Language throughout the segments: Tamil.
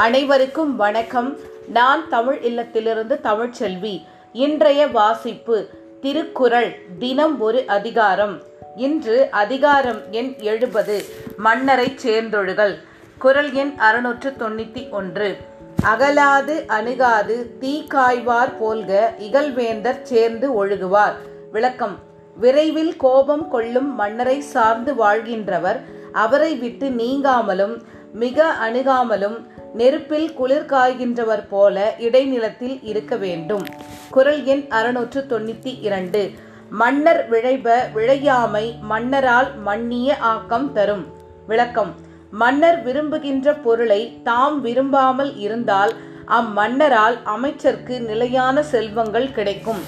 அனைவருக்கும் வணக்கம். நான் தமிழ் இல்லத்திலிருந்து தமிழ்ச்செல்வி இன்றைய வாசிப்பு திருக்குறள் தினம் ஒரு அதிகாரம். இன்று அதிகாரம் எண் எழுபது மன்னரைச் சேர்ந்தொழுகல். குரல் எண் அறுநூற்று தொண்ணூத்தி ஒன்று. அகலாது அணுகாது தீ காய்வார் போல்க இகழ்வேந்தர் சேர்ந்து ஒழுகுவார். விளக்கம் விரைவில் கோபம் கொள்ளும் மன்னரை சார்ந்து வாழ்கின்றவர். அவரை விட்டு நீங்காமலும் மிக அணுகாமலும் நெருப்பில் குளிர் காய்கின்றவர் போல இடைநிலத்தில் இருக்க வேண்டும். குரல் எண் அறுநூற்று தொண்ணூத்தி இரண்டு. மன்னர் விழைப விழையாமை மன்னரால் மன்னிய ஆக்கம் தரும். விளக்கம். மன்னர் விரும்புகின்ற பொருளை தாம் விரும்பாமல் இருந்தால் அம்மன்னரால் அமைச்சர்க்கு நிலையான செல்வங்கள் கிடைக்கும்.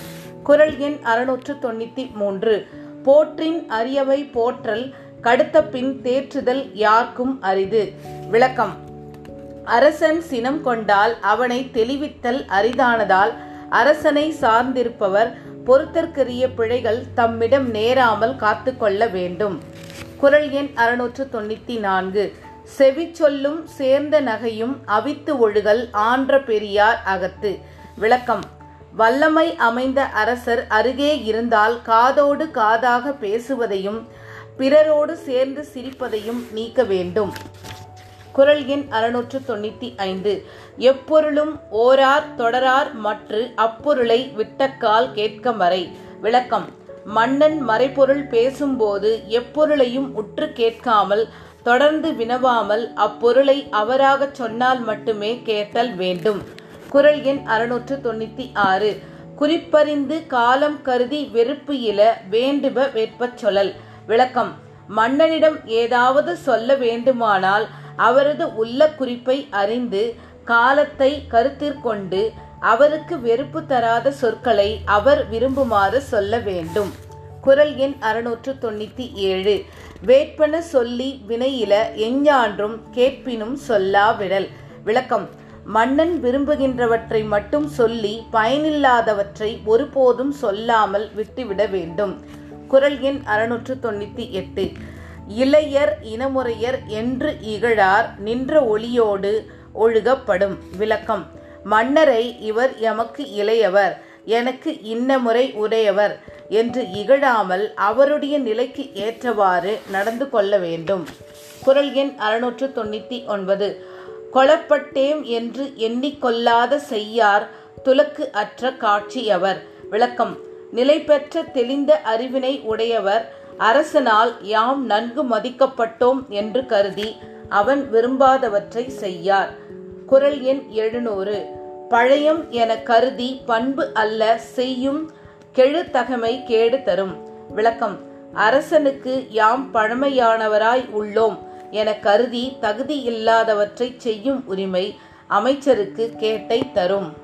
குரல் எண் அறுநூற்று தொண்ணூத்தி மூன்று. போற்றின் அரியவை போற்றல் கடுத்த பின் தேற்றுதல் யாருக்கும் அரிது. விளக்கம். அரசன் சினம் கொண்டால் அவனை தெளிவித்தல் அரிதானதால் அரசனை சார்ந்திருப்பவர் பொறுத்தற்கரிய பிழைகள் தம்மிடம் நேராமல் காத்து கொள்ள வேண்டும். குரல் எண் அறுநூற்று தொண்ணூத்தி நான்கு. செவி சொல்லும் சேர்ந்த நகையும் அவித்து ஒழுகல் ஆன்ற பெரியார் அகத்து. விளக்கம். வல்லமை அமைந்த அரசர் அருகே இருந்தால் காதோடு காதாக பேசுவதையும் பிறரோடு சேர்ந்து சிரிப்பதையும் நீக்க வேண்டும். குரல் எண் அறுநூற்று தொண்ணூத்தி ஐந்து. எப்பொருளும் ஓரார் தொடரார் மற்று அப்பொருளை விட்டக்கால் கேட்க வரை விளக்கம். மன்னன் மறைபொருள் பேசும்போது எப்பொருளையும் உற்று கேட்காமல் தொடர்ந்து வினவாமல் அப்பொருளை அவராகச் சொன்னால் மட்டுமே கேட்டல் வேண்டும். குரல் எண் அறுநூற்று தொண்ணூத்தி ஆறு. குறிப்பறிந்து காலம் கருதி வெறுப்பு இல வேண்டுப வேட்பச் சொல்லல். விளக்கம். மன்னனிடம் ஏதாவது சொல்ல வேண்டுமானால் அவரது உள்ள குறிப்பை அறிந்து காலத்தை கருத்திற்கொண்டு அவருக்கு வெறுப்பு தராத சொற்களை அவர் விரும்புமாறு சொல்ல வேண்டும். குரல் எண் அறுநூற்று தொண்ணூத்தி ஏழு. வேட்பன சொல்லி வினையில எஞ்ஞான்றும் கேட்பினும் சொல்லாவிடல். விளக்கம். மன்னன் விரும்புகின்றவற்றை மட்டும் சொல்லி பயனில்லாதவற்றை ஒருபோதும் சொல்லாமல் விட்டுவிட வேண்டும். குரல் எண் அறுநூற்று தொண்ணூத்தி எட்டு. இளையர் இனமுறையர் என்று இகழார் நின்ற ஒளியோடு ஒழுகப்படும். விளக்கம். மன்னரை இவர் எமக்கு இளையவர் எனக்கு இன்ன முறை உடையவர் என்று இகழாமல் அவருடைய நிலைக்கு ஏற்றவாறு நடந்து கொள்ள வேண்டும். குரல் எண் அறுநூற்று தொண்ணூற்றி ஒன்பது. கொலப்பட்டேம் என்று எண்ணிக்கொள்ளாத செய்யார் துலக்கு அற்ற காட்சியவர். விளக்கம். நிலை பெற்ற தெளிந்த அறிவினை உடையவர் அரசனால் யாம் நன்கு மதிக்கப்பட்டோம் என்று கருதி அவன் விரும்பாதவற்றை செய்யார். குரல் எண் எழுநூறு. பழையம் என கருதி பண்பு அல்ல செய்யும் கெழுத்தகமை கேடு தரும். விளக்கம். அரசனுக்கு யாம் பழமையானவராய் உள்ளோம் என கருதி தகுதி இல்லாதவற்றை செய்யும் உரிமை அமைச்சருக்கு கேட்டை தரும்.